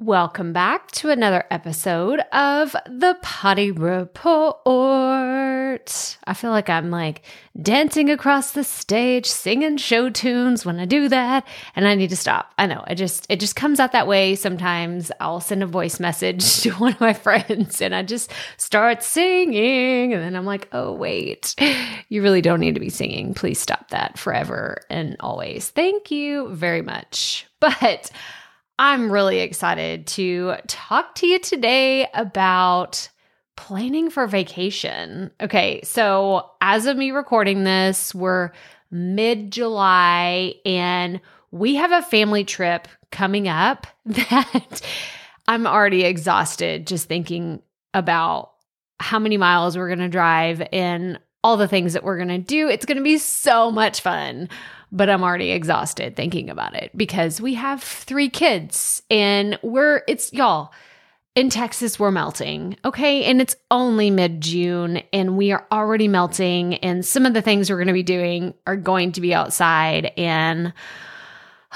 Welcome back to another episode of the Potty Report. I feel like I'm like dancing across the stage, singing show tunes when I do that, and I need to stop. I know, it just it just comes out that way. Sometimes I'll send a voice message to one of my friends and I just start singing, and then I'm like, oh wait, you really don't need to be singing. Please stop that forever and always. Thank you very much. But I'm really excited to talk to you today about planning for vacation. Okay, so as of me recording this, we're mid July and we have a family trip coming up that I'm already exhausted just thinking about how many miles we're going to drive and all the things that we're going to do. It's going to be so much fun but I'm already exhausted thinking about it because we have three kids and we're, it's y'all, in Texas, we're melting. Okay. And it's only mid June and we are already melting. And some of the things we're going to be doing are going to be outside. And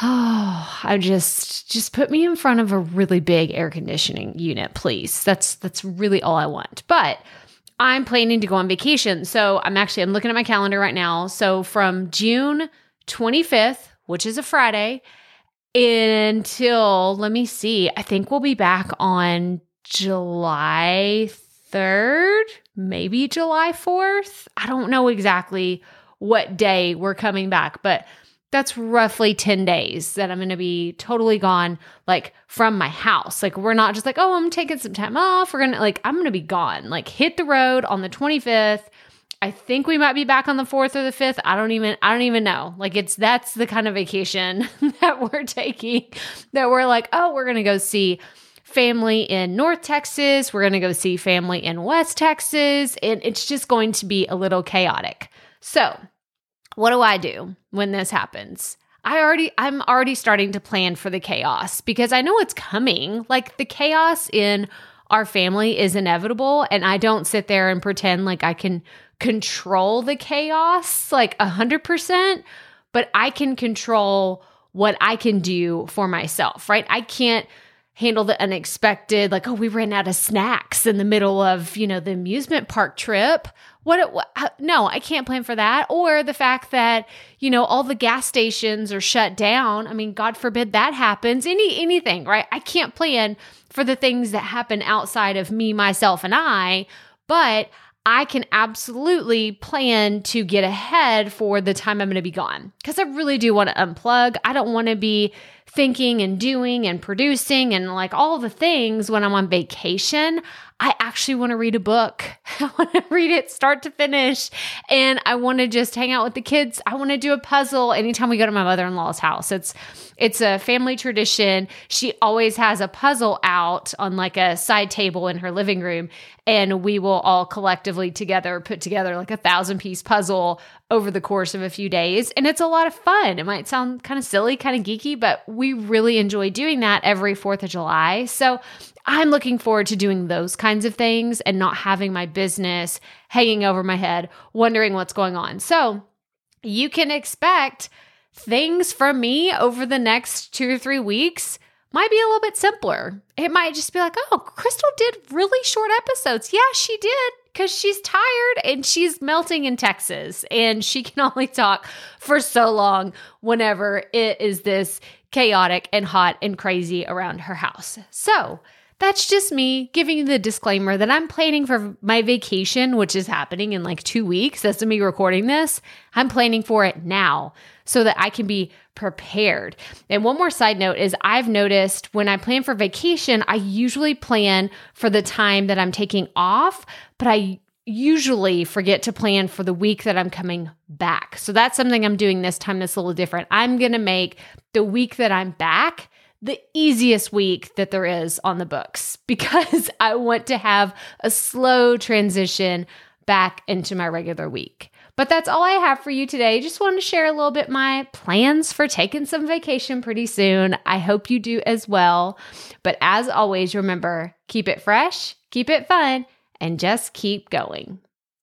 oh, I just, just put me in front of a really big air conditioning unit, please. That's, that's really all I want. But I'm planning to go on vacation. So I'm actually, I'm looking at my calendar right now. So from June 25th, which is a Friday, until, let me see, I think we'll be back on July 3rd, maybe July 4th. I don't know exactly what day we're coming back, but that's roughly 10 days that I'm going to be totally gone, like from my house. Like, we're not just like, oh, I'm taking some time off. We're going to, like, I'm going to be gone, like, hit the road on the 25th I think we might be back on the 4th or the 5th. I don't even I don't even know. Like it's that's the kind of vacation that we're taking that we're like, "Oh, we're going to go see family in North Texas. We're going to go see family in West Texas, and it's just going to be a little chaotic." So, what do I do when this happens? I already I'm already starting to plan for the chaos because I know it's coming. Like the chaos in our family is inevitable and I don't sit there and pretend like I can control the chaos like a hundred percent, but I can control what I can do for myself, right? I can't handle the unexpected, like, oh, we ran out of snacks in the middle of, you know, the amusement park trip. What, what uh, no, I can't plan for that. Or the fact that, you know, all the gas stations are shut down. I mean, God forbid that happens. Any anything, right? I can't plan for the things that happen outside of me, myself, and I, but I can absolutely plan to get ahead for the time I'm going to be gone because I really do want to unplug. I don't want to be thinking and doing and producing and like all the things when I'm on vacation. I actually want to read a book. I want to read it start to finish. And I want to just hang out with the kids. I want to do a puzzle anytime we go to my mother-in-law's house. It's it's a family tradition. She always has a puzzle out on like a side table in her living room and we will all collectively together put together like a thousand piece puzzle over the course of a few days. And it's a lot of fun. It might sound kind of silly, kind of geeky, but we really enjoy doing that every 4th of July. So I'm looking forward to doing those kinds of things and not having my business hanging over my head, wondering what's going on. So you can expect things from me over the next two or three weeks might be a little bit simpler. It might just be like, oh, Crystal did really short episodes. Yeah, she did because she's tired and she's melting in Texas and she can only talk for so long whenever it is this chaotic and hot and crazy around her house. So, that's just me giving you the disclaimer that I'm planning for my vacation, which is happening in like two weeks. That's me recording this. I'm planning for it now so that I can be prepared. And one more side note is I've noticed when I plan for vacation, I usually plan for the time that I'm taking off, but I usually forget to plan for the week that I'm coming back. So that's something I'm doing this time that's a little different. I'm going to make the week that I'm back the easiest week that there is on the books because I want to have a slow transition back into my regular week. But that's all I have for you today. Just wanted to share a little bit my plans for taking some vacation pretty soon. I hope you do as well. But as always, remember keep it fresh, keep it fun, and just keep going.